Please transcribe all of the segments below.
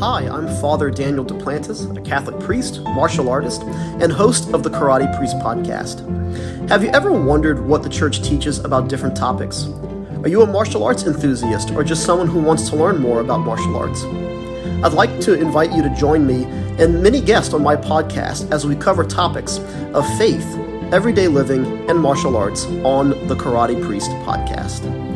Hi, I'm Father Daniel Duplantis, a Catholic priest, martial artist, and host of the Karate Priest podcast. Have you ever wondered what the church teaches about different topics? Are you a martial arts enthusiast or just someone who wants to learn more about martial arts? I'd like to invite you to join me and many guests on my podcast as we cover topics of faith, everyday living, and martial arts on the Karate Priest podcast.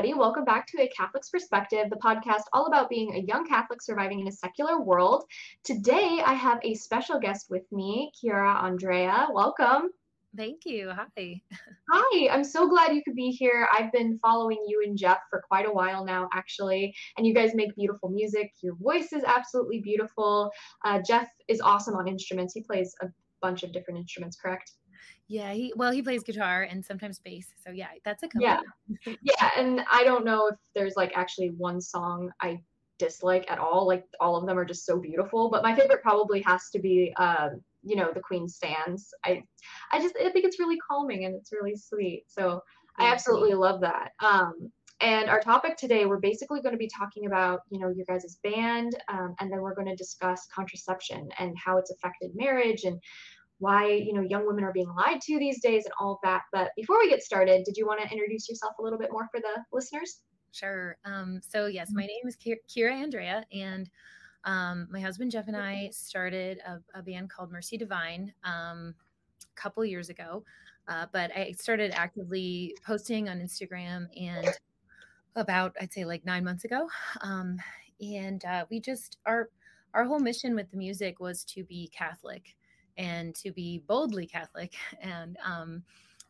Everybody. Welcome back to A Catholic's Perspective, the podcast all about being a young Catholic surviving in a secular world. Today, I have a special guest with me, Kira Andrea. Welcome. Thank you. Hi. Hi, I'm so glad you could be here. I've been following you and Jeff for quite a while now, actually, and you guys make beautiful music. Your voice is absolutely beautiful. Uh, Jeff is awesome on instruments. He plays a bunch of different instruments, correct? Yeah, he well, he plays guitar and sometimes bass. So yeah, that's a couple. Yeah. yeah, and I don't know if there's like actually one song I dislike at all. Like all of them are just so beautiful, but my favorite probably has to be um, you know, the Queen stands. I I just I think it's really calming and it's really sweet. So I absolutely love that. Um and our topic today, we're basically going to be talking about, you know, your guys' band, um, and then we're going to discuss contraception and how it's affected marriage and why you know young women are being lied to these days and all of that. But before we get started did you want to introduce yourself a little bit more for the listeners? Sure um, so yes my name is Kira andrea and um, my husband jeff and i started a, a band called mercy divine um, a couple years ago. Uh, but i started actively posting on instagram and about i'd say like nine months ago. Um, and uh, we just our our whole mission with the music was to be catholic and to be boldly Catholic and um,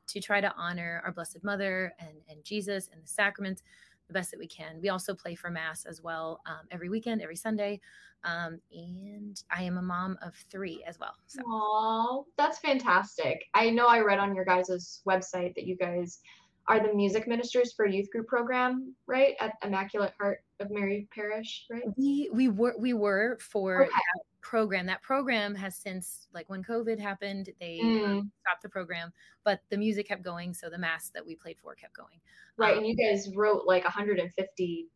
to try to honor our Blessed Mother and, and Jesus and the sacraments the best that we can. We also play for Mass as well um, every weekend, every Sunday. Um, and I am a mom of three as well. So. Aww, that's fantastic. I know I read on your guys' website that you guys are the music ministers for youth group program, right? At Immaculate Heart of Mary Parish, right? We we were we were for okay. Program. That program has since like when COVID happened, they mm. stopped the program, but the music kept going, so the mass that we played for kept going. Right, um, and you guys wrote like 150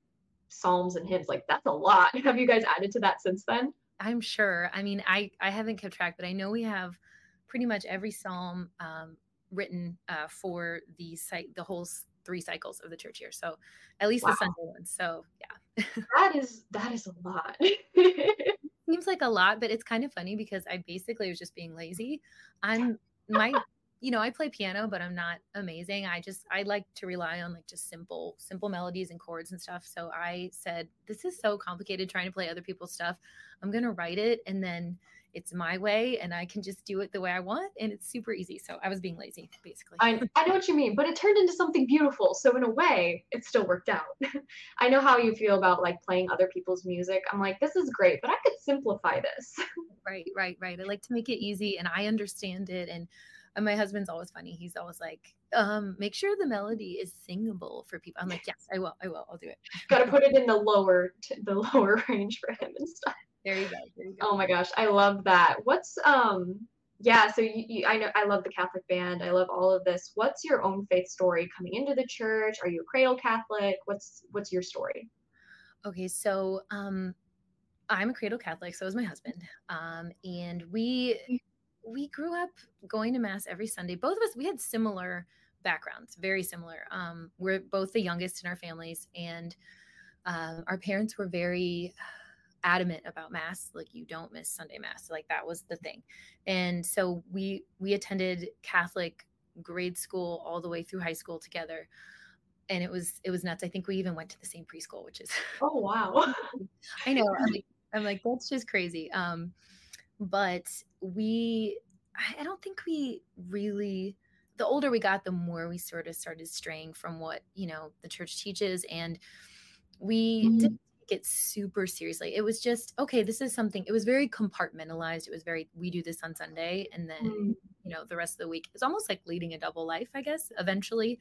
psalms and hymns. Like that's a lot. Have you guys added to that since then? I'm sure. I mean, I I haven't kept track, but I know we have pretty much every psalm um, written uh, for the site, the whole three cycles of the church year. So at least wow. the Sunday ones. So yeah. that is that is a lot. Seems like a lot, but it's kind of funny because I basically was just being lazy. I'm my you know, I play piano, but I'm not amazing. I just I like to rely on like just simple simple melodies and chords and stuff. So I said, this is so complicated trying to play other people's stuff. I'm going to write it and then it's my way and I can just do it the way I want and it's super easy. So I was being lazy basically. I, I know what you mean, but it turned into something beautiful. So in a way, it still worked out. I know how you feel about like playing other people's music. I'm like, this is great, but I could simplify this. right, right, right. I like to make it easy and I understand it and and my husband's always funny. He's always like, um, make sure the melody is singable for people. I'm like, yes, I will. I will. I'll do it. Got to put it in the lower, t- the lower range for him and stuff. There you go. There you go. Oh my gosh, I love that. What's um yeah, so you, you, I know I love the Catholic band. I love all of this. What's your own faith story coming into the church? Are you a cradle Catholic? What's what's your story? Okay, so um I'm a cradle Catholic, so is my husband. Um and we we grew up going to mass every Sunday. Both of us we had similar backgrounds, very similar. Um we're both the youngest in our families and um, our parents were very adamant about mass like you don't miss sunday mass like that was the thing and so we we attended catholic grade school all the way through high school together and it was it was nuts i think we even went to the same preschool which is oh wow i know like, I'm like, that's just crazy. Um, but we, I don't think we really, the older we got, the more we sort of started straying from what, you know, the church teaches. And we mm-hmm. didn't take it super seriously. It was just, okay, this is something, it was very compartmentalized. It was very, we do this on Sunday. And then, mm-hmm. you know, the rest of the week, it's almost like leading a double life, I guess, eventually.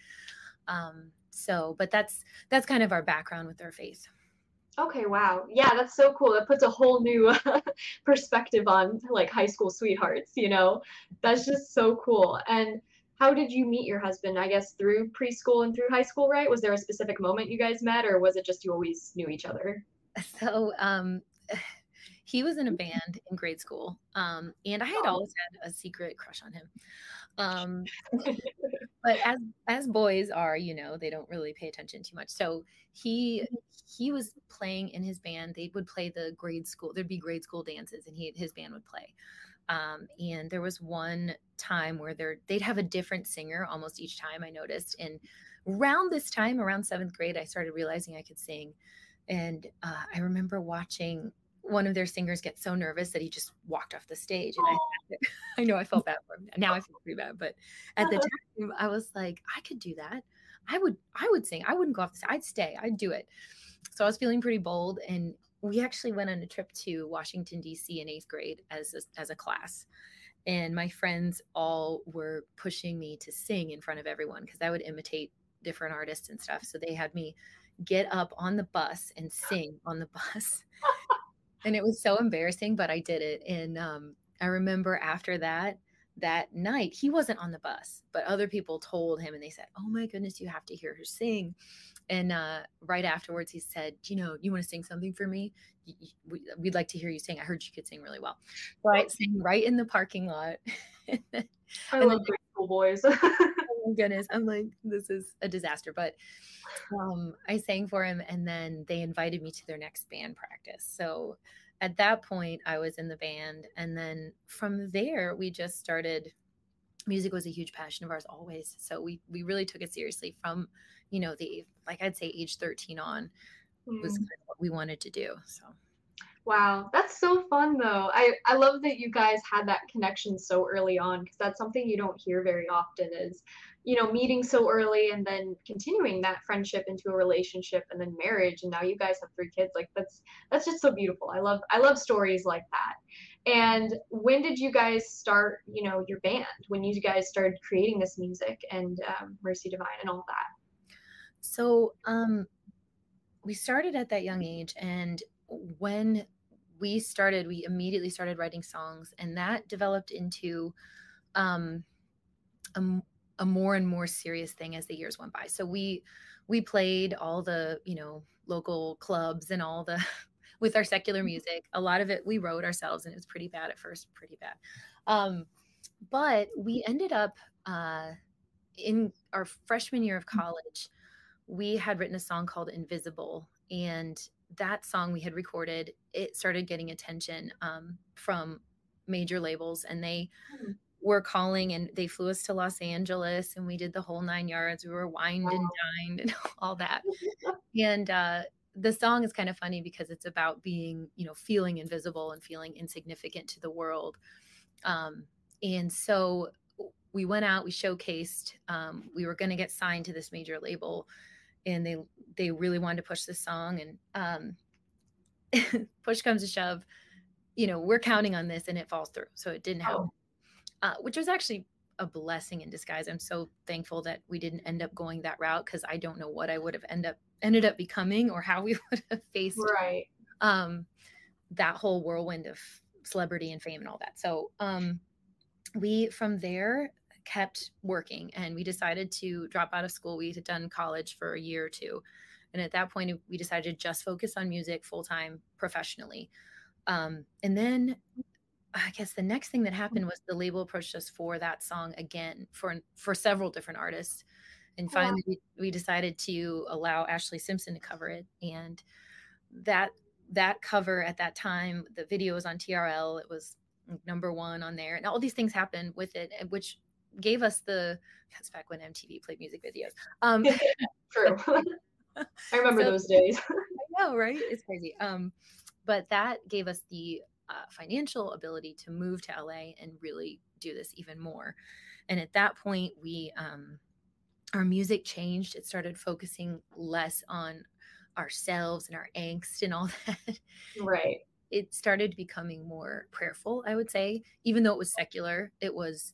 Um, so, but that's, that's kind of our background with our faith. Okay, wow. Yeah, that's so cool. That puts a whole new perspective on like high school sweethearts, you know? That's just so cool. And how did you meet your husband? I guess through preschool and through high school, right? Was there a specific moment you guys met or was it just you always knew each other? So, um he was in a band in grade school. Um and I had oh. always had a secret crush on him. Um but as as boys are, you know, they don't really pay attention too much. So he mm-hmm. he was playing in his band. They would play the grade school. There'd be grade school dances, and he his band would play. Um, and there was one time where they they'd have a different singer almost each time. I noticed, and around this time, around seventh grade, I started realizing I could sing. And uh, I remember watching one of their singers get so nervous that he just walked off the stage. And I, I know i felt bad for him. Now i feel pretty bad. But at the time i was like i could do that. I would i would sing. I wouldn't go off the stage i'd stay. I'd do it. So i was feeling pretty bold. And we actually went on a trip to washington d.c in eighth grade as a, as a class. And my friends all were pushing me to sing in front of everyone because i would imitate different artists and stuff. So they had me get up on the bus and sing on the bus. And it was so embarrassing, but I did it. And um, I remember after that, that night, he wasn't on the bus, but other people told him and they said, Oh my goodness, you have to hear her sing. And uh, right afterwards, he said, You know, you want to sing something for me? We'd like to hear you sing. I heard you could sing really well. So I sang right in the parking lot. I love grade school boys. oh my goodness. I'm like, this is a disaster. But um, I sang for him and then they invited me to their next band practice. So at that point, I was in the band. And then from there, we just started. Music was a huge passion of ours always. So we we really took it seriously from, you know, the like I'd say age 13 on mm. was kind of what we wanted to do. So Wow, that's so fun though. I, I love that you guys had that connection so early on because that's something you don't hear very often is, you know, meeting so early and then continuing that friendship into a relationship and then marriage and now you guys have three kids. Like that's that's just so beautiful. I love I love stories like that. And when did you guys start, you know, your band? When you guys started creating this music and um, Mercy Divine and all that? So um we started at that young age and when we started, we immediately started writing songs, and that developed into um, a, a more and more serious thing as the years went by. So we we played all the you know local clubs and all the with our secular mm-hmm. music. A lot of it we wrote ourselves, and it was pretty bad at first, pretty bad. Um, but we ended up uh, in our freshman year of mm-hmm. college. We had written a song called "Invisible," and that song we had recorded, it started getting attention um, from major labels, and they mm-hmm. Were calling and they flew us to Los Angeles, and we did the whole nine yards. We were wined and dined and all that. and uh, the song is kind of funny because it's about being, you know, feeling invisible and feeling insignificant to the world. Um, and so we went out, we showcased, um, we were going to get signed to this major label and they they really wanted to push this song and um push comes to shove you know we're counting on this and it falls through so it didn't happen oh. Uh, which was actually a blessing in disguise i'm so thankful that we didn't end up going that route because i don't know what i would have ended up ended up becoming or how we would have faced right um that whole whirlwind of celebrity and fame and all that so um we from there kept working and we decided to drop out of school. We had done college for a year or two. And at that point, we decided to just focus on music full time professionally. Um, and then I guess the next thing that happened was the label approached us for that song again for for several different artists. And finally, we, we decided to allow Ashlee Simpson to cover it. And that that cover at that time, the video was on TRL. It was number one on there, and all these things happened with it, which gave us the that's back when MTV played music videos. Um, True. I remember so, those days. I know, right? It's crazy. Um, but that gave us the uh, financial ability to move to LA and really do this even more. And at that point, we um, our music changed. It started focusing less on ourselves and our angst and all that. Right. It started becoming more prayerful, I would say. Even though it was secular, it was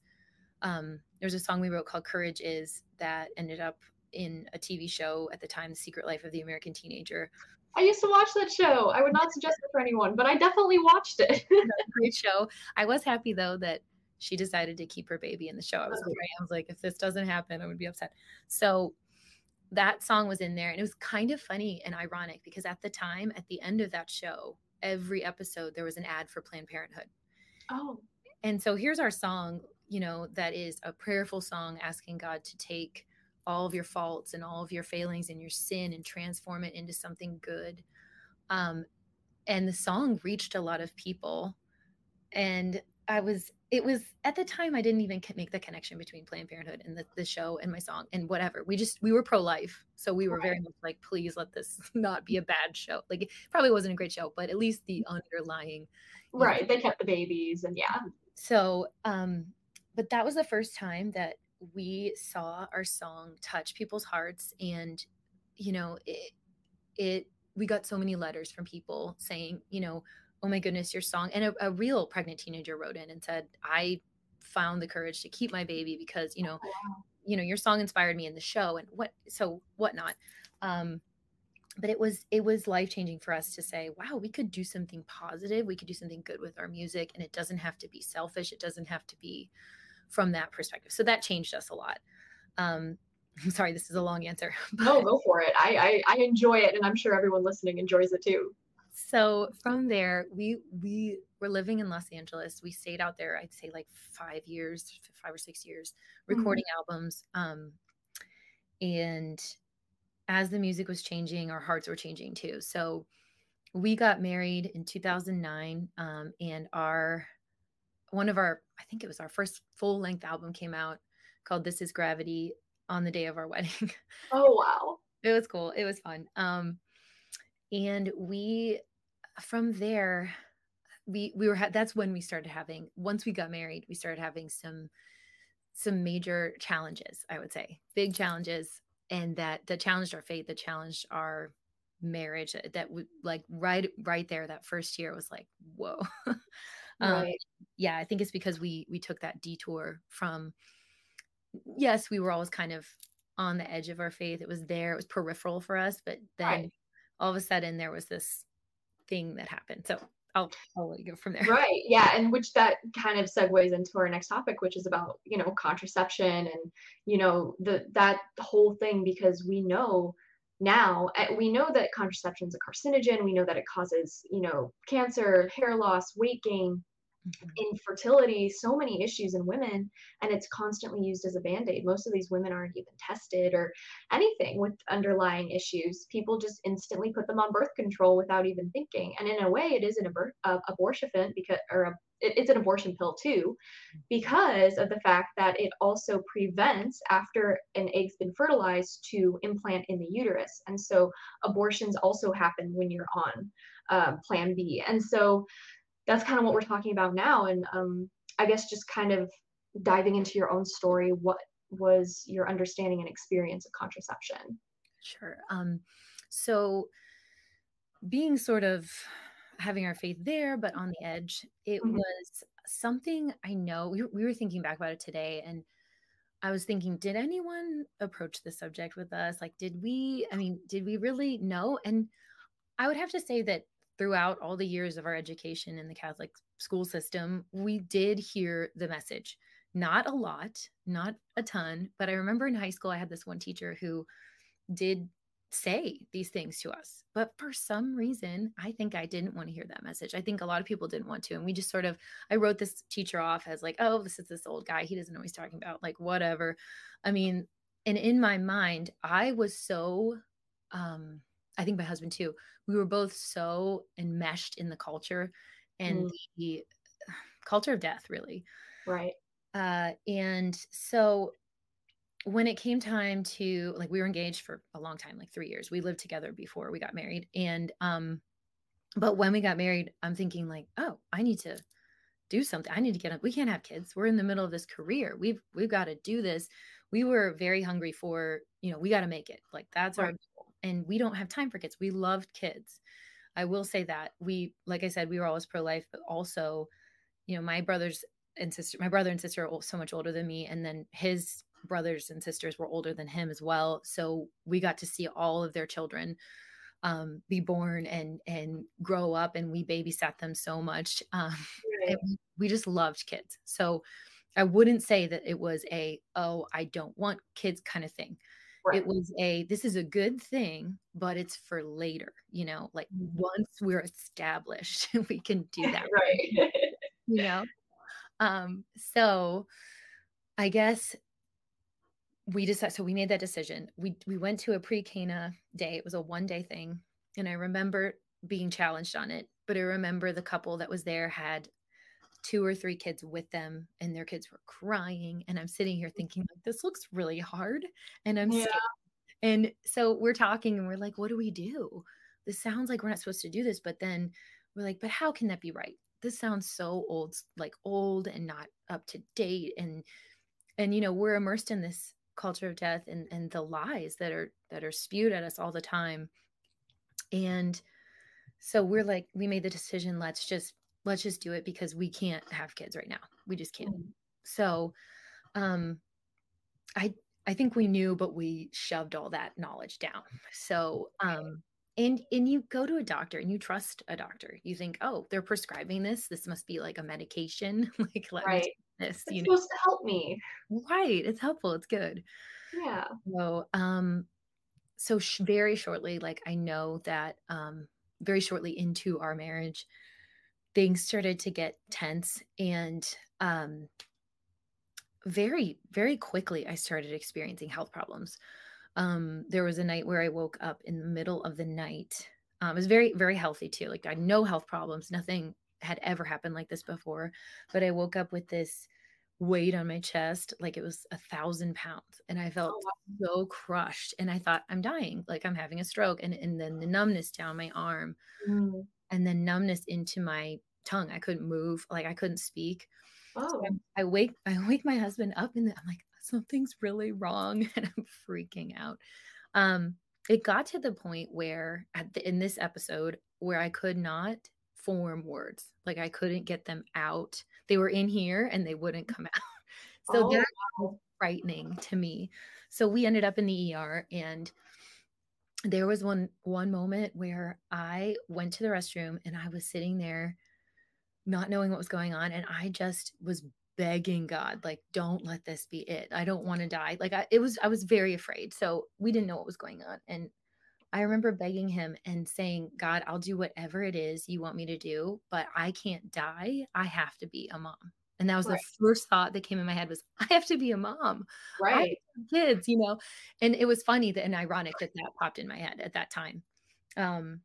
um there's a song we wrote called Courage Is that ended up in a TV show at the time, The Secret Life of the American Teenager. I used to watch that show. I would not suggest it for anyone, but I definitely watched it. Great show. I was happy though that she decided to keep her baby in the show. I was oh. Okay. I was like, if this doesn't happen, I would be upset. So that song was in there, and it was kind of funny and ironic because at the time, at the end of that show, every episode there was an ad for Planned Parenthood. Oh, And so here's our song, you know, that is a prayerful song asking God to take all of your faults and all of your failings and your sin and transform it into something good. Um, and the song reached a lot of people. And I was, it was at the time, I didn't even make the connection between Planned Parenthood and the, the show and my song and whatever. We just, we were pro life. So we were very much like, please let this not be a bad show. Like it probably wasn't a great show, but at least the underlying you know, right. They kept the babies, and yeah. so um but that was the first time that we saw our song touch people's hearts and you know it it we got so many letters from people saying you know oh my goodness your song and a, a real pregnant teenager wrote in and said i found the courage to keep my baby because you know Wow. you know your song inspired me in the show and what so whatnot um but it was it was life changing for us to say wow we could do something positive we could do something good with our music and it doesn't have to be selfish it doesn't have to be from that perspective so that changed us a lot um i'm sorry this is a long answer No, go for it. I, I I enjoy it, and I'm sure everyone listening enjoys it too. so from there we we were living in los angeles we stayed out there i'd say like five years five or six years Mhm. recording albums um and as the music was changing our hearts were changing too so we got married in 2009 um, and our one of our i think it was our first full length album came out called this is gravity on the day of our wedding. Oh wow. it was cool. It was fun. Um and we from there we we were ha- that's when we started having once we got married we started having some some major challenges i would say. Big challenges and that that challenged our faith that challenged our marriage that, that would like right right there that first year was like whoa um, Right. yeah i think it's because we we took that detour from yes we were always kind of on the edge of our faith it was there it was peripheral for us but then Right. all of a sudden there was this thing that happened so i'll i'll let you go from there Right. Yeah, and which that kind of segues into our next topic, which is about you know contraception and you know the that whole thing because we know now uh, we know that contraception is a carcinogen. We know that it causes you know cancer, hair loss, weight gain, Mhm. infertility, so many issues in women, and it's constantly used as a band-aid. Most of these women aren't even tested or anything with underlying issues. People just instantly put them on birth control without even thinking. And in a way, it is an abor- uh, abortion because, or a, it- it's an abortion pill too, because of the fact that it also prevents after an egg's been fertilized to implant in the uterus. And so abortions also happen when you're on uh, Plan B. And so that's kind of what we're talking about now. And um, I guess just kind of diving into your own story, what was your understanding and experience of contraception? Sure. Um, so being sort of having our faith there, but on the edge, it Mhm. was something I know we, we were thinking back about it today and I was thinking, did anyone approach the subject with us? Like, did we, I mean, did we really know? And I would have to say that throughout all the years of our education in the Catholic school system, we did hear the message. Not a lot, not a ton, but I remember in high school, I had this one teacher who did say these things to us. But for some reason, I think I didn't want to hear that message. I think a lot of people didn't want to. And we just sort of, I wrote this teacher off as like, oh, this is this old guy. He doesn't know what he's talking about. Like, whatever. I mean, and in my mind, I was so, um, I think my husband too, we were both so enmeshed in the culture and Mm. the culture of death, really. Right. Uh, and so when it came time to like we were engaged for a long time like three years we lived together before we got married and um but when we got married, I'm thinking like, oh, I need to do something. I need to get up. We can't have kids. We're in the middle of this career. We've we've got to do this. We were very hungry for, you know, we got to make it. Like that's right. our. And we don't have time for kids. We loved kids. I will say that. We like I said, we were always pro-life, but also, you know, my brothers and sister, my brother and sister are so much older than me. And then his brothers and sisters were older than him as well. So we got to see all of their children um, be born and and grow up and we babysat them so much um, right. we just loved kids so i wouldn't say that it was a oh i don't want kids kind of thing right. it was a this is a good thing but it's for later you know like mm-hmm. once we're established we can do that right you know um so i guess we decided so we made that decision we we went to a pre-cana day it was a one day thing and i remember being challenged on it but i remember the couple that was there had two or three kids with them and their kids were crying and i'm sitting here mm. thinking like this looks really hard and i'm yeah. and so we're talking and we're like what do we do? This sounds like we're not supposed to do this but then we're like but how can that be right? This sounds so old like old and not up to date and and you know we're immersed in this culture of death and and the lies that are that are spewed at us all the time. And so we're like we made the decision let's just let's just do it because we can't have kids right now. We just can't. Mm-hmm. so um i i think we knew but we shoved all that knowledge down. So um and and you go to a doctor and you trust a doctor. You think oh they're prescribing this. This must be like a medication. Like let right. me this it's you know? supposed to help me. Right. It's helpful. It's good. Yeah. So um so sh- very shortly like i know that um very shortly into our marriage things started to get tense and um very very quickly i started experiencing health problems um there was a night where i woke up in the middle of the night um, it was very very healthy too like i had no health problems nothing had ever happened like this before. But I woke up with this weight on my chest like it was a thousand pounds and i felt oh, wow. so crushed and i thought i'm dying like i'm having a stroke and, and then the numbness down my arm mm. And then numbness into my tongue i couldn't move like i couldn't speak oh. So I, wake i wake my husband up and i'm like something's really wrong and i'm freaking out um it got to the point where at the, in this episode where i could not form words. Like I couldn't get them out. They were in here and they wouldn't come out. So oh, that was frightening to me. So we ended up in the ER and there was one one moment where I went to the restroom and I was sitting there not knowing what was going on and I just was begging God like don't let this be it. I don't want to die. Like I, it was I was very afraid. So we didn't know what was going on and I remember begging him and saying, God, I'll do whatever it is you want me to do, but I can't die. I have to be a mom. And that was right. the first thought that came in my head was, I have to be a mom. Right. Kids, you know. And it was funny that and ironic that that popped in my head at that time. Um,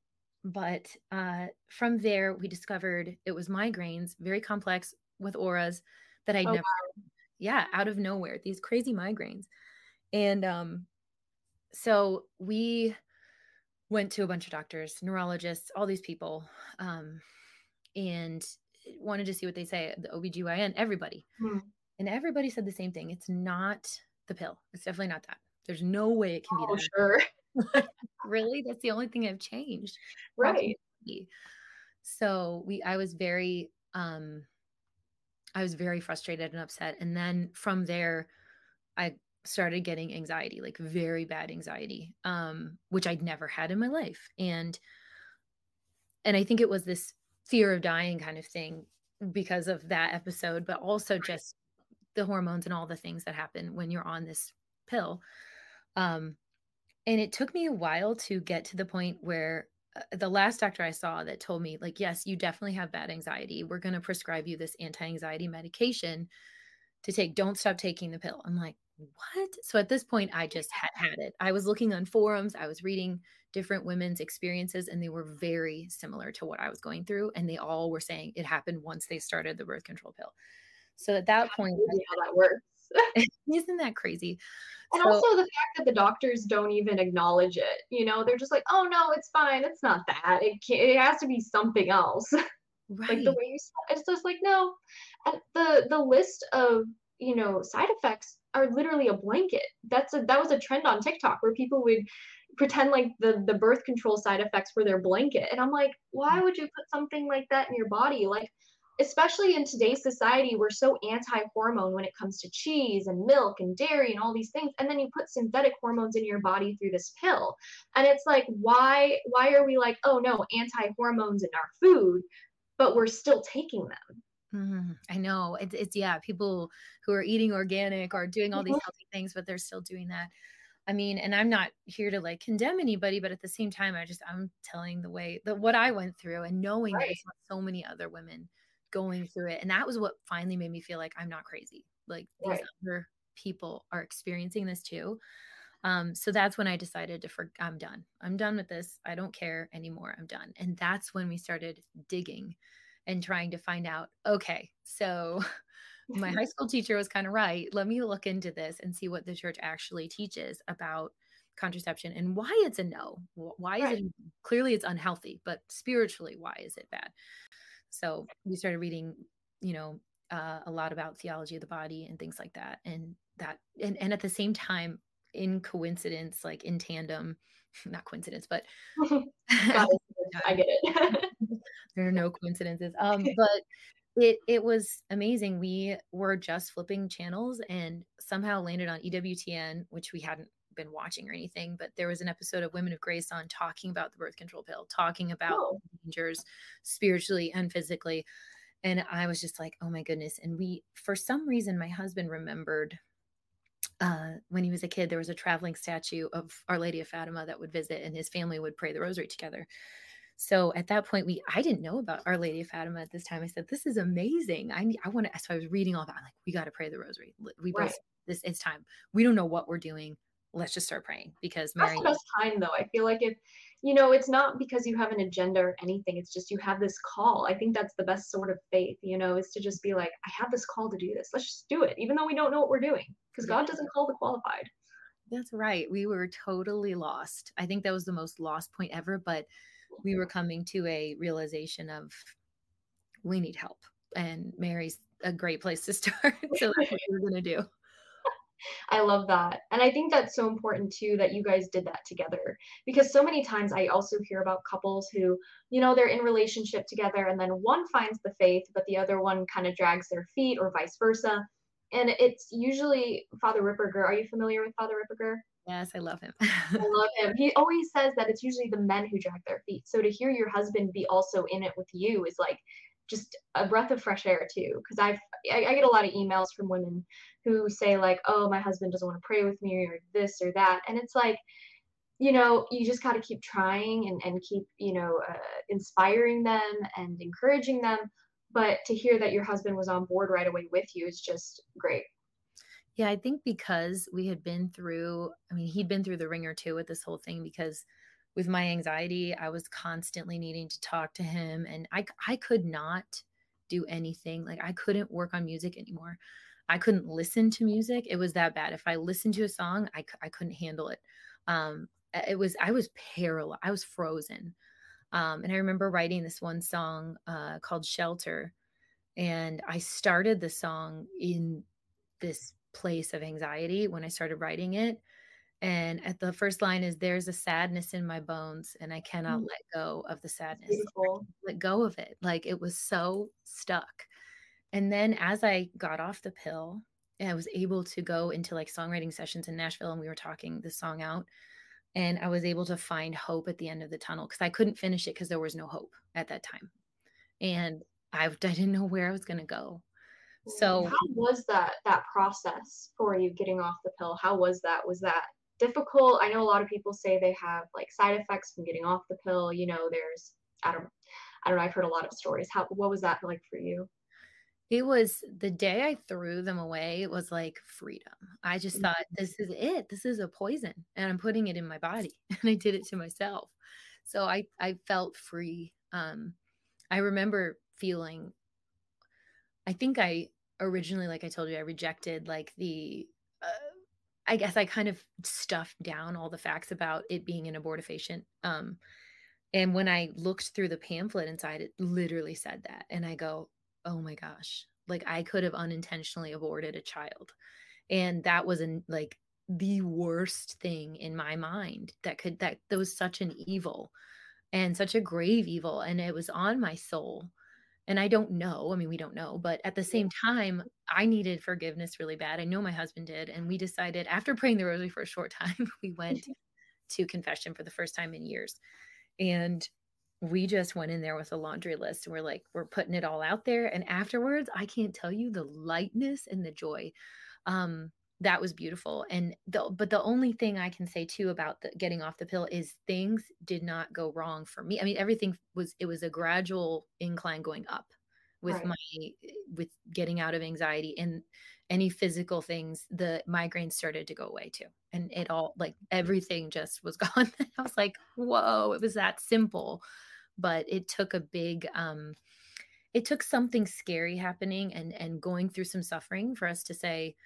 but uh, from there, we discovered it was migraines, very complex with auras that I'd oh, never, wow. yeah, out of nowhere, these crazy migraines. And um, so we went to a bunch of doctors, neurologists, all these people, um, and wanted to see what they say, the OBGYN, everybody. Hmm. And everybody said the same thing. It's not the pill. It's definitely not that. There's no way it can oh, be that. Sure. really? That's the only thing I've changed. Right. So we I was very um I was very frustrated and upset. And then from there, I started getting anxiety, like very bad anxiety, um, which I'd never had in my life. And and I think it was this fear of dying kind of thing because of that episode, but also just the hormones and all the things that happen when you're on this pill. Um, and it took me a while to get to the point where uh, the last doctor I saw that told me, like, yes, you definitely have bad anxiety. We're going to prescribe you this anti anxiety medication to take. Don't stop taking the pill. I'm like, what? So at this point, I just had had it. I was looking on forums, I was reading different women's experiences, and they were very similar to what I was going through. And they all were saying it happened once they started the birth control pill. So at that point, how that works. Isn't that crazy? And so, also the fact that the doctors don't even acknowledge it. You know, they're just like, "Oh no, it's fine. It's not that. It it has to be something else." Right. like the way you it's just like no. And the the list of you know side effects are literally a blanket. That's a that was a trend on TikTok where people would pretend like the the birth control side effects were their blanket, and I'm like, why mm. would you put something like that in your body? Like especially in today's society, we're so anti hormone when it comes to cheese and milk and dairy and all these things. And then you put synthetic hormones in your body through this pill. And it's like, why, why are we like, oh no, anti hormones in our food, but we're still taking them? Mm-hmm. I know it's, it's, yeah, people who are eating organic or doing all these mm-hmm. healthy things, but they're still doing that. I mean, and I'm not here to like condemn anybody, but at the same time, I just I'm telling the way that what I went through and knowing right. that so many other women going through it. And that was what finally made me feel like I'm not crazy. Like right. these other people are experiencing this too. Um, so that's when I decided to, for, I'm done. I'm done with this. I don't care anymore. I'm done. And that's when we started digging and trying to find out, okay, so my high school teacher was kind of right. Let me look into this and see what the church actually teaches about contraception and why it's a no. Why is right. it clearly it's unhealthy, but spiritually, why is it bad? So we started reading, you know, uh, a lot about theology of the body and things like that. And that, and, and at the same time, in coincidence, like in tandem, not coincidence, but I get it. there are no coincidences. Um, but it it was amazing. We were just flipping channels and somehow landed on EWTN, which we hadn't been watching or anything, but there was an episode of Women of Grace on talking about the birth control pill, talking about oh. dangers spiritually and physically. And I was just like, oh my goodness. And we, for some reason, my husband remembered uh, when he was a kid, there was a traveling statue of Our Lady of Fatima that would visit, and his family would pray the rosary together. So at that point, we I didn't know about Our Lady of Fatima at this time. I said, "This is amazing. I I want to." So I was reading all that. I'm like, "We got to pray the rosary. We both right. this. It's time. We don't know what we're doing let's just start praying because Mary. That's the best time though. I feel like if you know, it's not because you have an agenda or anything. It's just you have this call. I think that's the best sort of faith, you know, is to just be like, I have this call to do this. Let's just do it, even though we don't know what we're doing, because God doesn't call the qualified. That's right. We were totally lost. I think that was the most lost point ever, but we were coming to a realization of we need help. And Mary's a great place to start. so that's what we're going to do. I love that. And I think that's so important too that you guys did that together because so many times I also hear about couples who, you know, they're in relationship together and then one finds the faith but the other one kind of drags their feet or vice versa. And it's usually Father Ripperger. Are you familiar with Father Ripperger? Yes, I love him. I love him. He always says that it's usually the men who drag their feet. So to hear your husband be also in it with you is like just a breath of fresh air too because i've I, I, get a lot of emails from women who say like oh my husband doesn't want to pray with me or this or that and it's like you know you just got to keep trying and, and keep you know uh, inspiring them and encouraging them but to hear that your husband was on board right away with you is just great yeah i think because we had been through i mean he'd been through the ringer too with this whole thing because with my anxiety, I was constantly needing to talk to him and I I could not do anything. Like I couldn't work on music anymore. I couldn't listen to music. It was that bad. If I listened to a song, I I couldn't handle it. Um it was I was paralyzed. I was frozen. Um and I remember writing this one song uh called Shelter and I started the song in this place of anxiety when I started writing it and at the first line is there's a sadness in my bones and I cannot mm. let go of the sadness. Let go of it. Like it was so stuck. And then as I got off the pill, I was able to go into like songwriting sessions in Nashville and we were talking the song out and I was able to find hope at the end of the tunnel because I couldn't finish it because there was no hope at that time. And I, I didn't know where I was going to go. So how was that that process for you getting off the pill? How was that? Was that difficult. I know a lot of people say they have like side effects from getting off the pill. You know, there's I don't I don't know. I've heard a lot of stories. How what was that like for you? It was the day I threw them away, it was like freedom. I just mm-hmm. thought, this is it. This is a poison, and I'm putting it in my body. And I did it to myself. So I, I felt free. Um, I remember feeling, I think I originally like i told you i rejected like the uh, i guess i kind of stuffed down all the facts about it being an abortifacient um and when i looked through the pamphlet inside it literally said that and i go oh my gosh like i could have unintentionally aborted a child. And that was an like the worst thing in my mind that could that that was such an evil and such a grave evil and it was on my soul. And i don't know i mean we don't know but at the same time i needed forgiveness really bad. I know my husband did and we decided after praying the rosary for a short time we went to confession for the first time in years. And we just went in there with a laundry list and we're like we're putting it all out there and afterwards i can't tell you the lightness and the joy um that was beautiful and the, but the only thing i can say too about the, getting off the pill is things did not go wrong for me i mean everything was it was a gradual incline going up with right. my with getting out of anxiety and any physical things the migraines started to go away too and it all like everything just was gone. I was like whoa it was that simple. But it took a big um it took something scary happening and and going through some suffering for us to say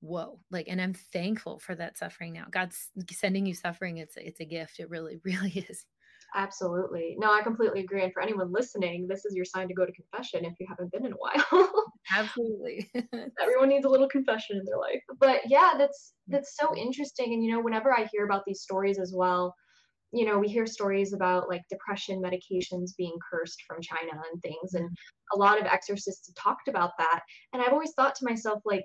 whoa like and i'm thankful for that suffering now. God's sending you suffering it's it's a gift. It really really is absolutely. No i completely agree and for anyone listening this is your sign to go to confession if you haven't been in a while. Absolutely. Everyone needs a little confession in their life. But yeah that's that's so interesting and you know whenever i hear about these stories as well you know we hear stories about like depression medications being cursed from china and things and a lot of exorcists have talked about that and i've always thought to myself like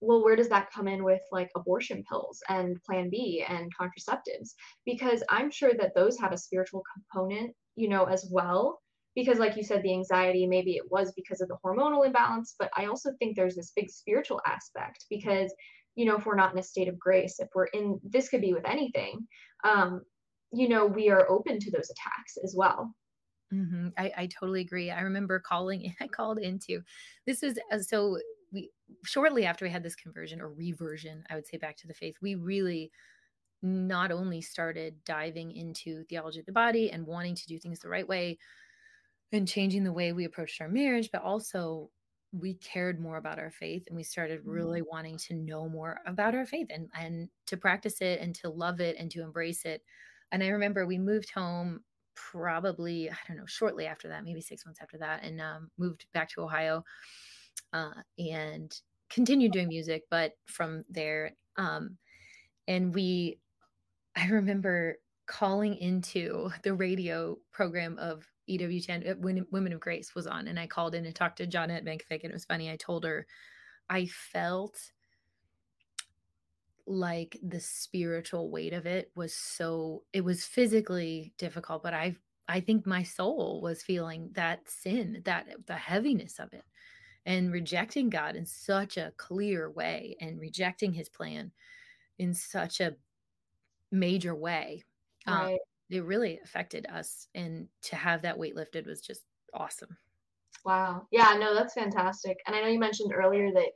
well, where does that come in with like abortion pills and plan B and contraceptives? Because I'm sure that those have a spiritual component, you know, as well. Because, like you said, the anxiety, maybe it was because of the hormonal imbalance, but I also think there's this big spiritual aspect because, you know, if we're not in a state of grace, if we're in, this could be with anything, um, you know, we are open to those attacks as well. Mm-hmm. I, I totally agree. I remember calling, I called into this was uh, so we shortly after we had this conversion or reversion, I would say back to the faith, we really not only started diving into theology of the body and wanting to do things the right way and changing the way we approached our marriage, but also we cared more about our faith and we started really mm-hmm. wanting to know more about our faith and and to practice it and to love it and to embrace it. And I remember we moved home probably I don't know shortly after that, maybe six months after that, and um, moved back to Ohio uh, and continued doing music, but from there, um, and we, I remember calling into the radio program of EWTN, uh, Women of Grace was on, and I called in and talked to Johnnette Benkovic, and it was funny. I told her I felt like the spiritual weight of it was so it was physically difficult but i i think my soul was feeling that sin that the heaviness of it and rejecting God in such a clear way and rejecting his plan in such a major way. Um, right. Um, it really affected us. And to have that weight lifted was just awesome. Wow. Yeah, no, that's fantastic. And I know you mentioned earlier that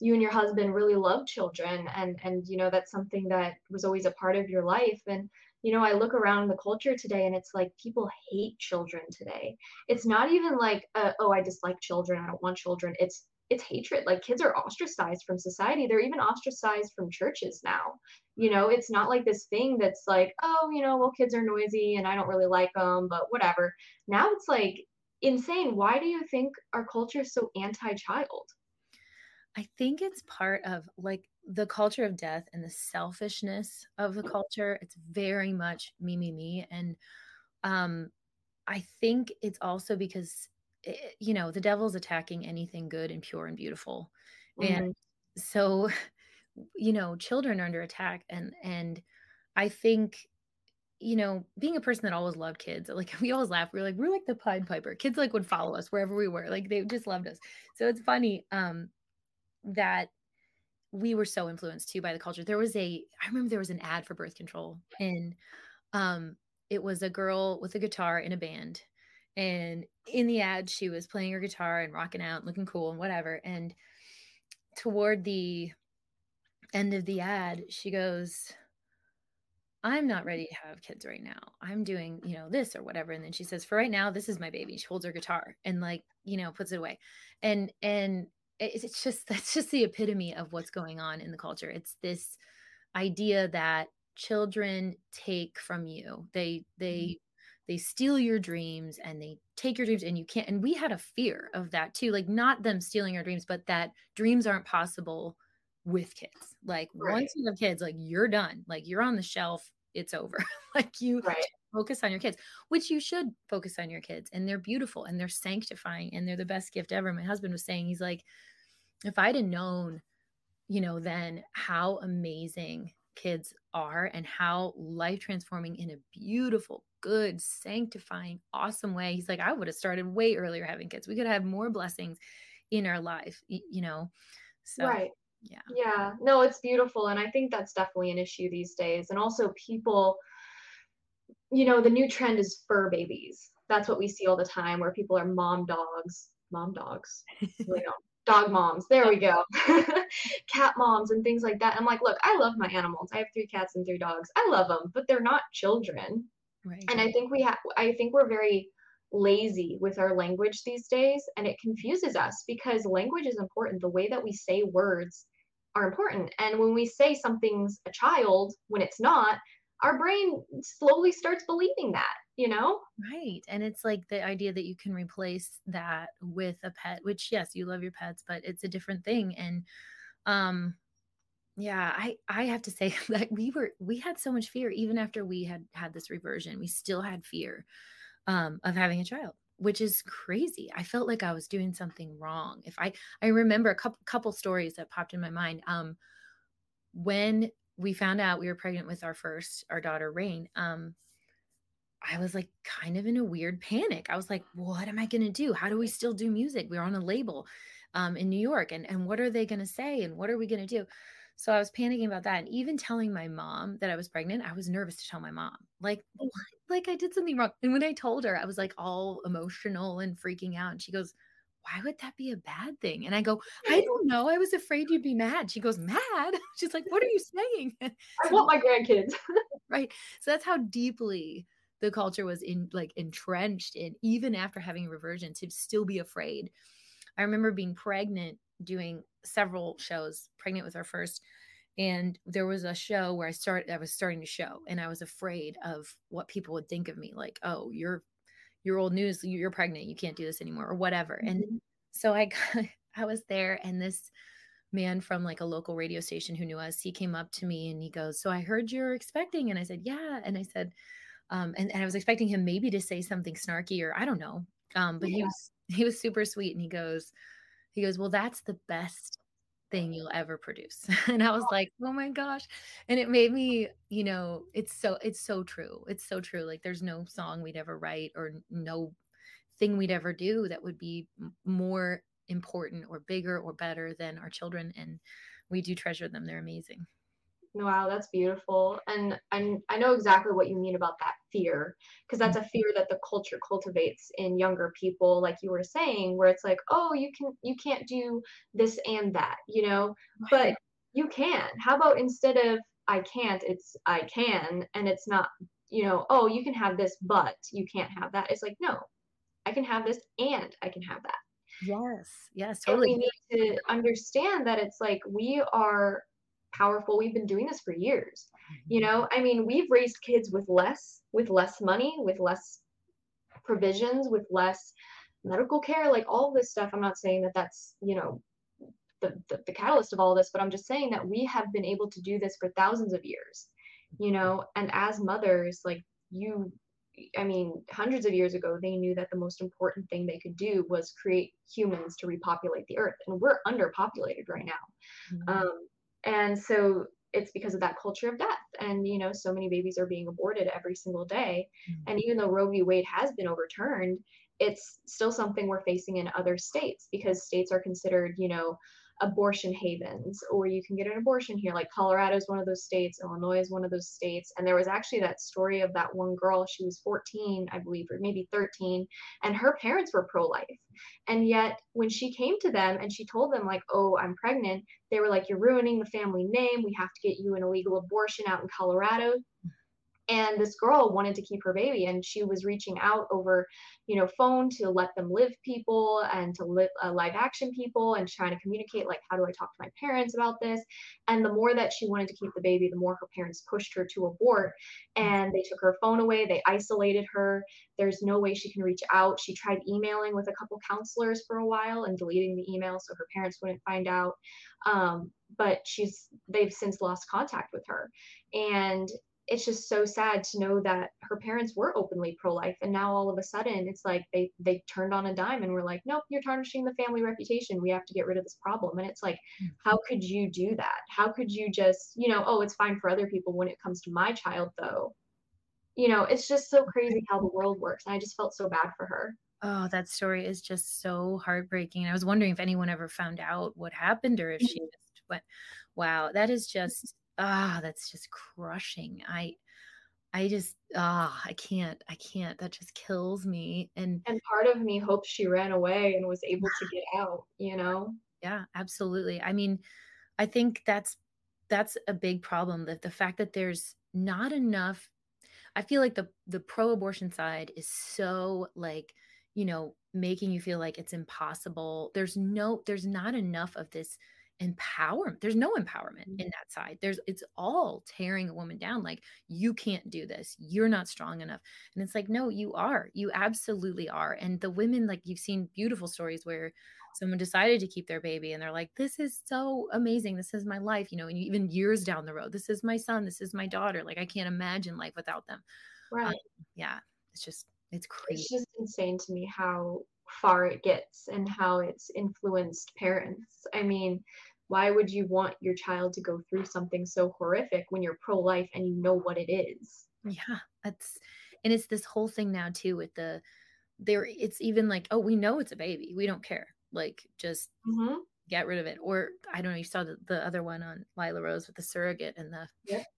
you and your husband really love children and and you know that's something that was always a part of your life and you know, I look around the culture today and it's like people hate children today. It's not even like, uh, oh, I dislike children. I don't want children. It's it's hatred. Like kids are ostracized from society. They're even ostracized from churches now. You know, it's not like this thing that's like, oh, you know, well, kids are noisy and I don't really like them, but whatever. Now it's like insane. Why do you think our culture is so anti-child? I think it's part of like the culture of death and the selfishness of the culture. It's very much me, me, me. And um, I think it's also because, it, eh, you know, the devil's attacking anything good and pure and beautiful. Mm-hmm. And so, you know, children are under attack. And, and I think, you know, being a person that always loved kids, like we always laugh. We are like, we're like the Pied Piper. Kids like would follow us wherever we were. Like they just loved us. So it's funny. Um, that we were so influenced too by the culture. There was a, I remember there was an ad for birth control, and um, it was a girl with a guitar in a band. And in the ad, she was playing her guitar and rocking out, and looking cool and whatever. And toward the end of the ad, she goes, I'm not ready to have kids right now. I'm doing, you know, this or whatever. And then she says, for right now, this is my baby. She holds her guitar and like, you know, puts it away. And and it's just that's just the epitome of what's going on in the culture. It's this idea that children take from you. They they mm-hmm. they steal your dreams and they take your dreams and you can't and we had a fear of that too like not them stealing our dreams but that dreams aren't possible with kids. Like right. once you have kids like you're done. Like you're on the shelf it's over like you right. focus on your kids which you should focus on your kids and they're beautiful and they're sanctifying and they're the best gift ever my husband was saying he's like if i'd have known you know then how amazing kids are and how life transforming in a beautiful, good, sanctifying, awesome way. He's like, I would have started way earlier having kids. We could have more blessings in our life, you know? So, right. Yeah. Yeah. No, it's beautiful. And I think that's definitely an issue these days. And also, people, you know, the new trend is fur babies. That's what we see all the time where people are mom dogs, mom dogs. you know, dog moms. There we go. Cat moms and things like that. I'm like, look, I love my animals. I have three cats and three dogs. I love them, but they're not children. Right. And I think we have I think we're very lazy with our language these days and it confuses us because language is important. The way that we say words are important. And when we say something's a child when it's not, our brain slowly starts believing that you know? Right. And it's like the idea that you can replace that with a pet which yes you love your pets but it's a different thing. And um yeah i i have to say that we were we had so much fear even after we had had this reversion. We still had fear um of having a child which is crazy i felt like i was doing something wrong if i i remember a couple couple stories that popped in my mind um when we found out we were pregnant with our first our daughter rain um I was like kind of in a weird panic. I was like, what am I going to do? How do we still do music? We're on a label um, in New York. And, and what are they going to say? And what are we going to do? So I was panicking about that. And even telling my mom that I was pregnant, I was nervous to tell my mom, like, like I did something wrong. And when I told her, I was like all emotional and freaking out. And she goes, why would that be a bad thing? And I go, I don't know. I was afraid you'd be mad. She goes, mad? She's like, what are you saying? I want my grandkids. right. So that's how deeply the culture was in like entrenched in even after having reversion to still be afraid i remember being pregnant doing several shows pregnant with our first and there was a show where i started i was starting to show and i was afraid of what people would think of me like oh you're you're old news you're pregnant you can't do this anymore or whatever mm-hmm. and so i got, i was there and this man from like a local radio station who knew us he came up to me and he goes so i heard you're expecting and i said yeah and i said um, and, and I was expecting him maybe to say something snarky or I don't know. Um, but yeah. he was he was super sweet and he goes, he goes, Well, that's the best thing you'll ever produce. and I was like, Oh my gosh. And it made me, you know, it's so it's so true. It's so true. Like there's no song we'd ever write or no thing we'd ever do that would be more important or bigger or better than our children. And we do treasure them. They're amazing. Wow, that's beautiful. And I, I know exactly what you mean about that fear, because that's a mm-hmm. fear that the culture cultivates in younger people, like you were saying, where it's like, oh, you can you can't do this and that, you know, but you can. How about instead of I can't, it's I can, and it's not, you know, oh, you can have this, but you can't have that. It's like, no, I can have this and I can have that. Yes, yes, totally. And we need to understand that it's like we are powerful. We've been doing this for years. You mm-hmm. know, I mean, we've raised kids with less, with less money, with less provisions, with less medical care, like all this stuff. I'm not saying that that's, you know, the, the, the catalyst of all this, but I'm just saying that we have been able to do this for thousands of years, you know, and as mothers, like you I mean, hundreds of years ago, they knew that the most important thing they could do was create humans to repopulate the earth. And we're underpopulated right now. Mm-hmm. Um, and so it's because of that culture of death. And you know so many babies are being aborted every single day. Mm-hmm. and even though roe v. Wade has been overturned it's still something we're facing in other states because states are considered you know abortion havens or you can get an abortion here. Like colorado is one of those states illinois is one of those states. And there was actually that story of that one girl she was 14 i believe or maybe 13 and her parents were pro-life. And yet when she came to them and she told them like oh i'm pregnant they were like you're ruining the family name. We have to get you an illegal abortion out in colorado and this girl wanted to keep her baby and she was reaching out over you know phone to let them live people and to live uh, live action people and trying to communicate like how do i talk to my parents about this? And the more that she wanted to keep the baby the more her parents pushed her to abort and they took her phone away they isolated her. There's no way she can reach out. She tried emailing with a couple counselors for a while and deleting the email so her parents wouldn't find out. Um, but she's they've since lost contact with her. And it's just so sad to know that her parents were openly pro-life and now all of a sudden it's like they they turned on a dime and we're like nope you're tarnishing the family reputation we have to get rid of this problem and it's like mm-hmm. how could you do that how could you just you know oh it's fine for other people when it comes to my child though you know it's just so crazy how the world works and i just felt so bad for her Oh, that story is just so heartbreaking. I was wondering if anyone ever found out what happened or if she mm-hmm. just went, wow, that is just ah, that's just crushing. I I just ah, I can't. I can't. That just kills me. And and part of me hopes she ran away and was able to get out, you know? Yeah, absolutely. I mean, I think that's that's a big problem that the fact that there's not enough I feel like the the pro-abortion side is so like, you know, making you feel like it's impossible. There's no there's not enough of this empowerment there's no empowerment in mm-hmm. that side. There's it's all tearing a woman down like you can't do this. You're not strong enough. And it's like no you are. You absolutely are. And the women like you've seen beautiful stories where someone decided to keep their baby and they're like this is so amazing. This is my life you know and even years down the road this is my son. This is my daughter. Like i can't imagine life without them. Right. um, yeah it's just it's crazy. it's just insane to me how far it gets and how it's influenced parents. I mean, why would you want your child to go through something so horrific when you're pro life and you know what it is? Yeah, that's and it's this whole thing now too with the there it's even like, oh, we know it's a baby. We don't care. Like just mm-hmm. get rid of it. Or I don't know, you saw the, the other one on Lila Rose with the surrogate and the yeah.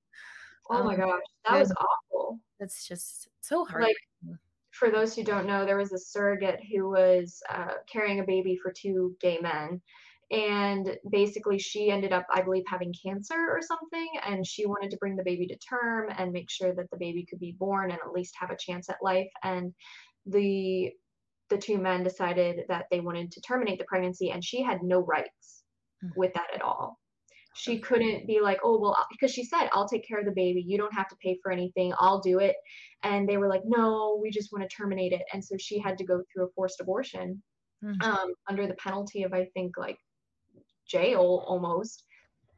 Oh um, my gosh, that was awful. That's just so hard. Like, for those who don't know, there was a surrogate who was uh, carrying a baby for two gay men. And basically, she ended up, I believe, having cancer or something. And she wanted to bring the baby to term and make sure that the baby could be born and at least have a chance at life. And the the two men decided that they wanted to terminate the pregnancy, and she had no rights mm-hmm. with that at all she couldn't be like, oh, well, because she said, I'll take care of the baby. You don't have to pay for anything. I'll do it. And they were like, no, we just want to terminate it. And so she had to go through a forced abortion mm-hmm. um, under the penalty of, I think, like jail almost,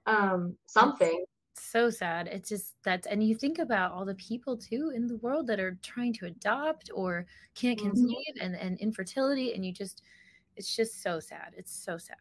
um, something. It's so sad. It's just that, and you think about all the people too in the world that are trying to adopt or can't mm-hmm. conceive mm-hmm. and, and infertility. And you just, it's just so sad. It's so sad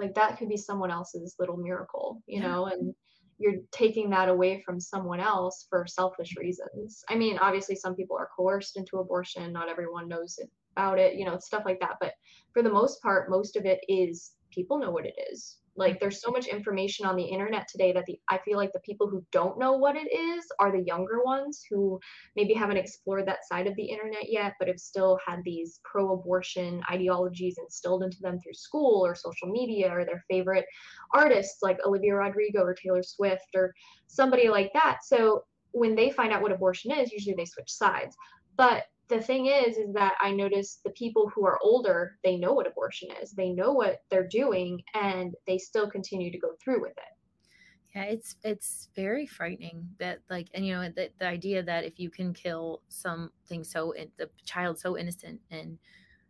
like that could be someone else's little miracle you know and you're taking that away from someone else for selfish reasons. I mean obviously some people are coerced into abortion. Not everyone knows about it you know stuff like that. But for the most part most of it is people know what it is like there's so much information on the internet today that the i feel like the people who don't know what it is are the younger ones who maybe haven't explored that side of the internet yet but have still had these pro-abortion ideologies instilled into them through school or social media or their favorite artists like olivia rodrigo or taylor swift or somebody like that. So when they find out what abortion is usually they switch sides. But the thing is is that i notice the people who are older they know what abortion is. They know what they're doing and they still continue to go through with it. Yeah it's it's very frightening that like and you know the, the idea that if you can kill something so in, the child so innocent and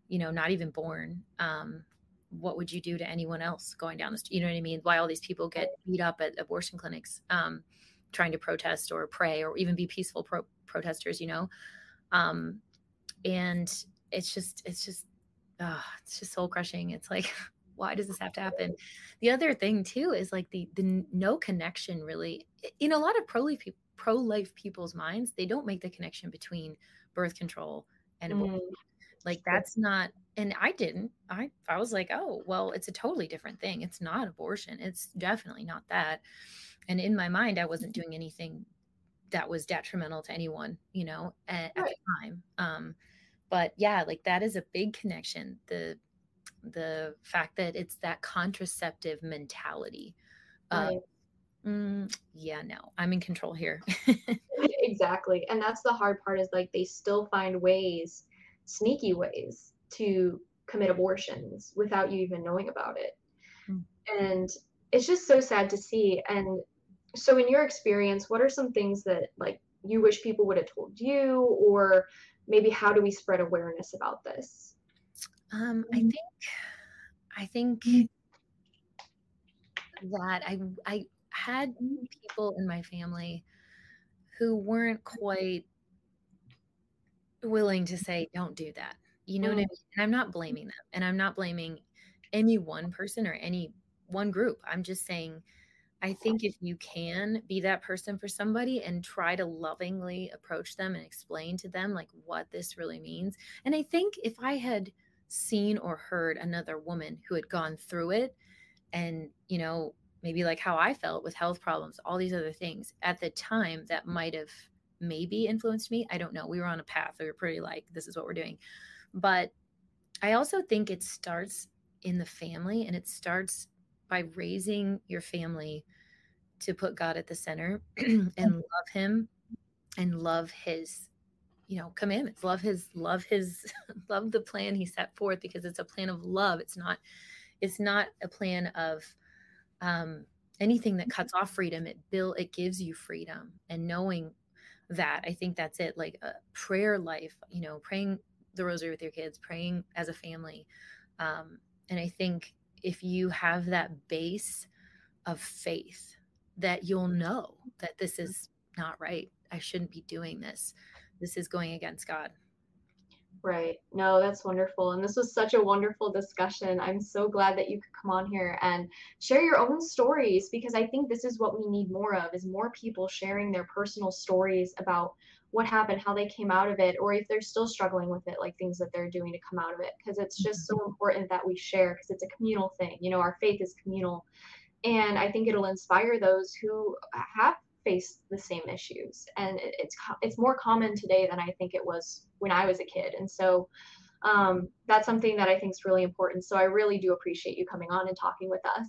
you know not even born um what would you do to anyone else going down the street you know what i mean? Why all these people get beat up at abortion clinics um trying to protest or pray or even be peaceful pro- protesters you know? Um and it's just it's just uh, it's just soul crushing it's like why does this have to happen the other thing too is like the the no connection really in a lot of pro life pro life people's minds they don't make the connection between birth control and abortion. Mm. like that's not and i didn't i i was like oh well it's a totally different thing it's not abortion it's definitely not that and in my mind i wasn't doing anything that was detrimental to anyone you know at, right. at the time um but yeah like that is a big connection the the fact that it's that contraceptive mentality right. Mm, yeah, no, I'm in control here. exactly. And that's the hard part is like they still find ways, sneaky ways to commit abortions without you even knowing about it. Mm. And it's just so sad to see. And so in your experience, what are some things that like you wish people would have told you or maybe how do we spread awareness about this? Um, I think I think mm. that I I had people in my family who weren't quite willing to say, don't do that. You know mm. what I mean? And I'm not blaming them. And I'm not blaming any one person or any one group. I'm just saying, I think if you can be that person for somebody and try to lovingly approach them and explain to them like what this really means. And I think if I had seen or heard another woman who had gone through it and, you know, maybe like how I felt with health problems, all these other things at the time that might have maybe influenced me. I don't know. We were on a path. We were pretty like, this is what we're doing. But I also think it starts in the family and it starts by raising your family to put God at the center and love him and love his you know commandments love his love his love the plan he set forth because it's a plan of love. It's not it's not a plan of um, anything that cuts off freedom. It bill it gives you freedom. And knowing that i think that's it like a prayer life you know praying the rosary with your kids praying as a family um, and i think if you have that base of faith that you'll mm-hmm. know that this mm-hmm. is not right i shouldn't be doing this this is going against god Right. No, that's wonderful. And this was such a wonderful discussion. I'm so glad that you could come on here and share your own stories because I think this is what we need more of is more people sharing their personal stories about what happened, how they came out of it, or if they're still struggling with it, like things that they're doing to come out of it. Because it's just so important that we share because it's a communal thing. You know, our faith is communal. And I think it'll inspire those who have face the same issues and it's it's more common today than i think it was when i was a kid and so um, that's something that i think is really important so i really do appreciate you coming on and talking with us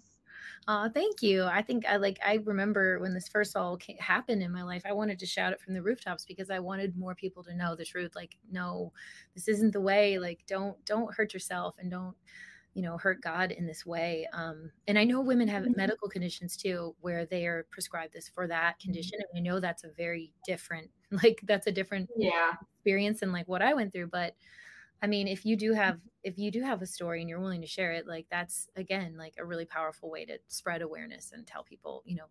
Oh, thank you. I think I like I remember when this first all came, happened in my life, I wanted to shout it from the rooftops because I wanted more people to know the truth. Like, no, this isn't the way. Like, don't don't hurt yourself and don't you know hurt god in this way um, and i know women have mm-hmm. medical conditions too where they are prescribed this for that mm-hmm. condition and i know that's a very different like that's a different yeah experience than like what i went through but i mean if you do have if you do have a story and you're willing to share it like that's again like a really powerful way to spread awareness and tell people you know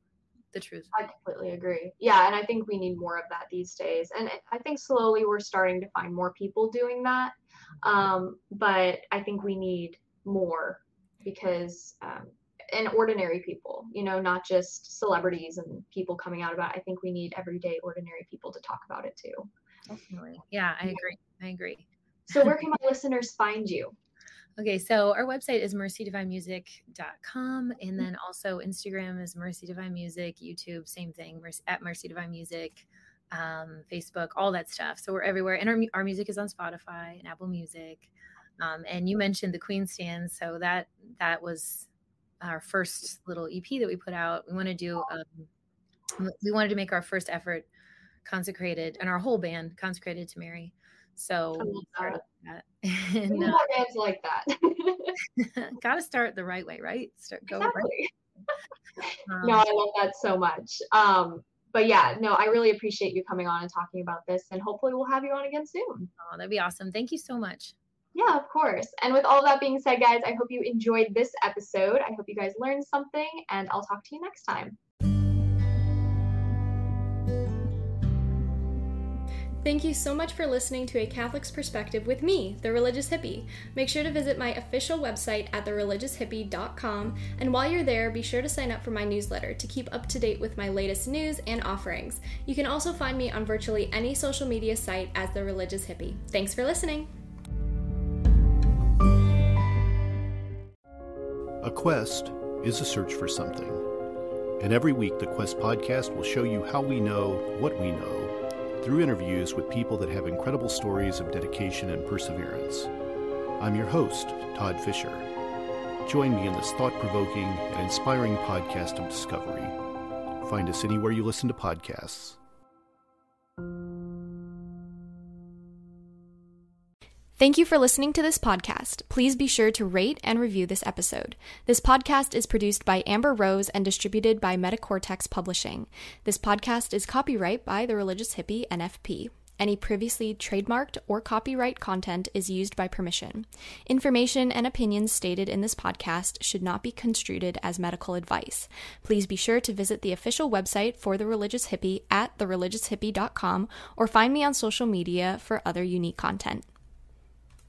the truth. I completely agree. Yeah and i think we need more of that these days. And i think slowly we're starting to find more people doing that um, but i think we need more because um, and ordinary people you know not just celebrities and people coming out about it. i think we need everyday ordinary people to talk about it too. Definitely. Yeah i agree. I agree so where can my listeners find you okay so our website is mercydivinemusic.com and then also instagram is mercy divine music youtube same thing at mercy divine music um, facebook all that stuff so we're everywhere and our, our music is on spotify and apple music um, and you mentioned the Queen Stands, so that that was our first little EP that we put out. We want to do, um, we wanted to make our first effort consecrated, and our whole band consecrated to Mary. So that. and, uh, like that. Got to start the right way, right? Start go exactly. right. Um, no, I love that so much. Um, but yeah, no, I really appreciate you coming on and talking about this, and hopefully we'll have you on again soon. Oh, that'd be awesome. Thank you so much. Yeah, of course. And with all that being said, guys, I hope you enjoyed this episode. I hope you guys learned something, and I'll talk to you next time. Thank you so much for listening to A Catholic's Perspective with me, The Religious Hippie. Make sure to visit my official website at thereligioushippie.com, and while you're there, be sure to sign up for my newsletter to keep up to date with my latest news and offerings. You can also find me on virtually any social media site as The Religious Hippie. Thanks for listening. A quest is a search for something. And every week, the Quest podcast will show you how we know what we know through interviews with people that have incredible stories of dedication and perseverance. I'm your host, Todd Fisher. Join me in this thought provoking and inspiring podcast of discovery. Find us anywhere you listen to podcasts. Thank you for listening to this podcast. Please be sure to rate and review this episode. This podcast is produced by Amber Rose and distributed by Metacortex Publishing. This podcast is copyright by the Religious Hippie NFP. Any previously trademarked or copyright content is used by permission. Information and opinions stated in this podcast should not be construed as medical advice. Please be sure to visit the official website for The Religious Hippie at thereligioushippie.com or find me on social media for other unique content.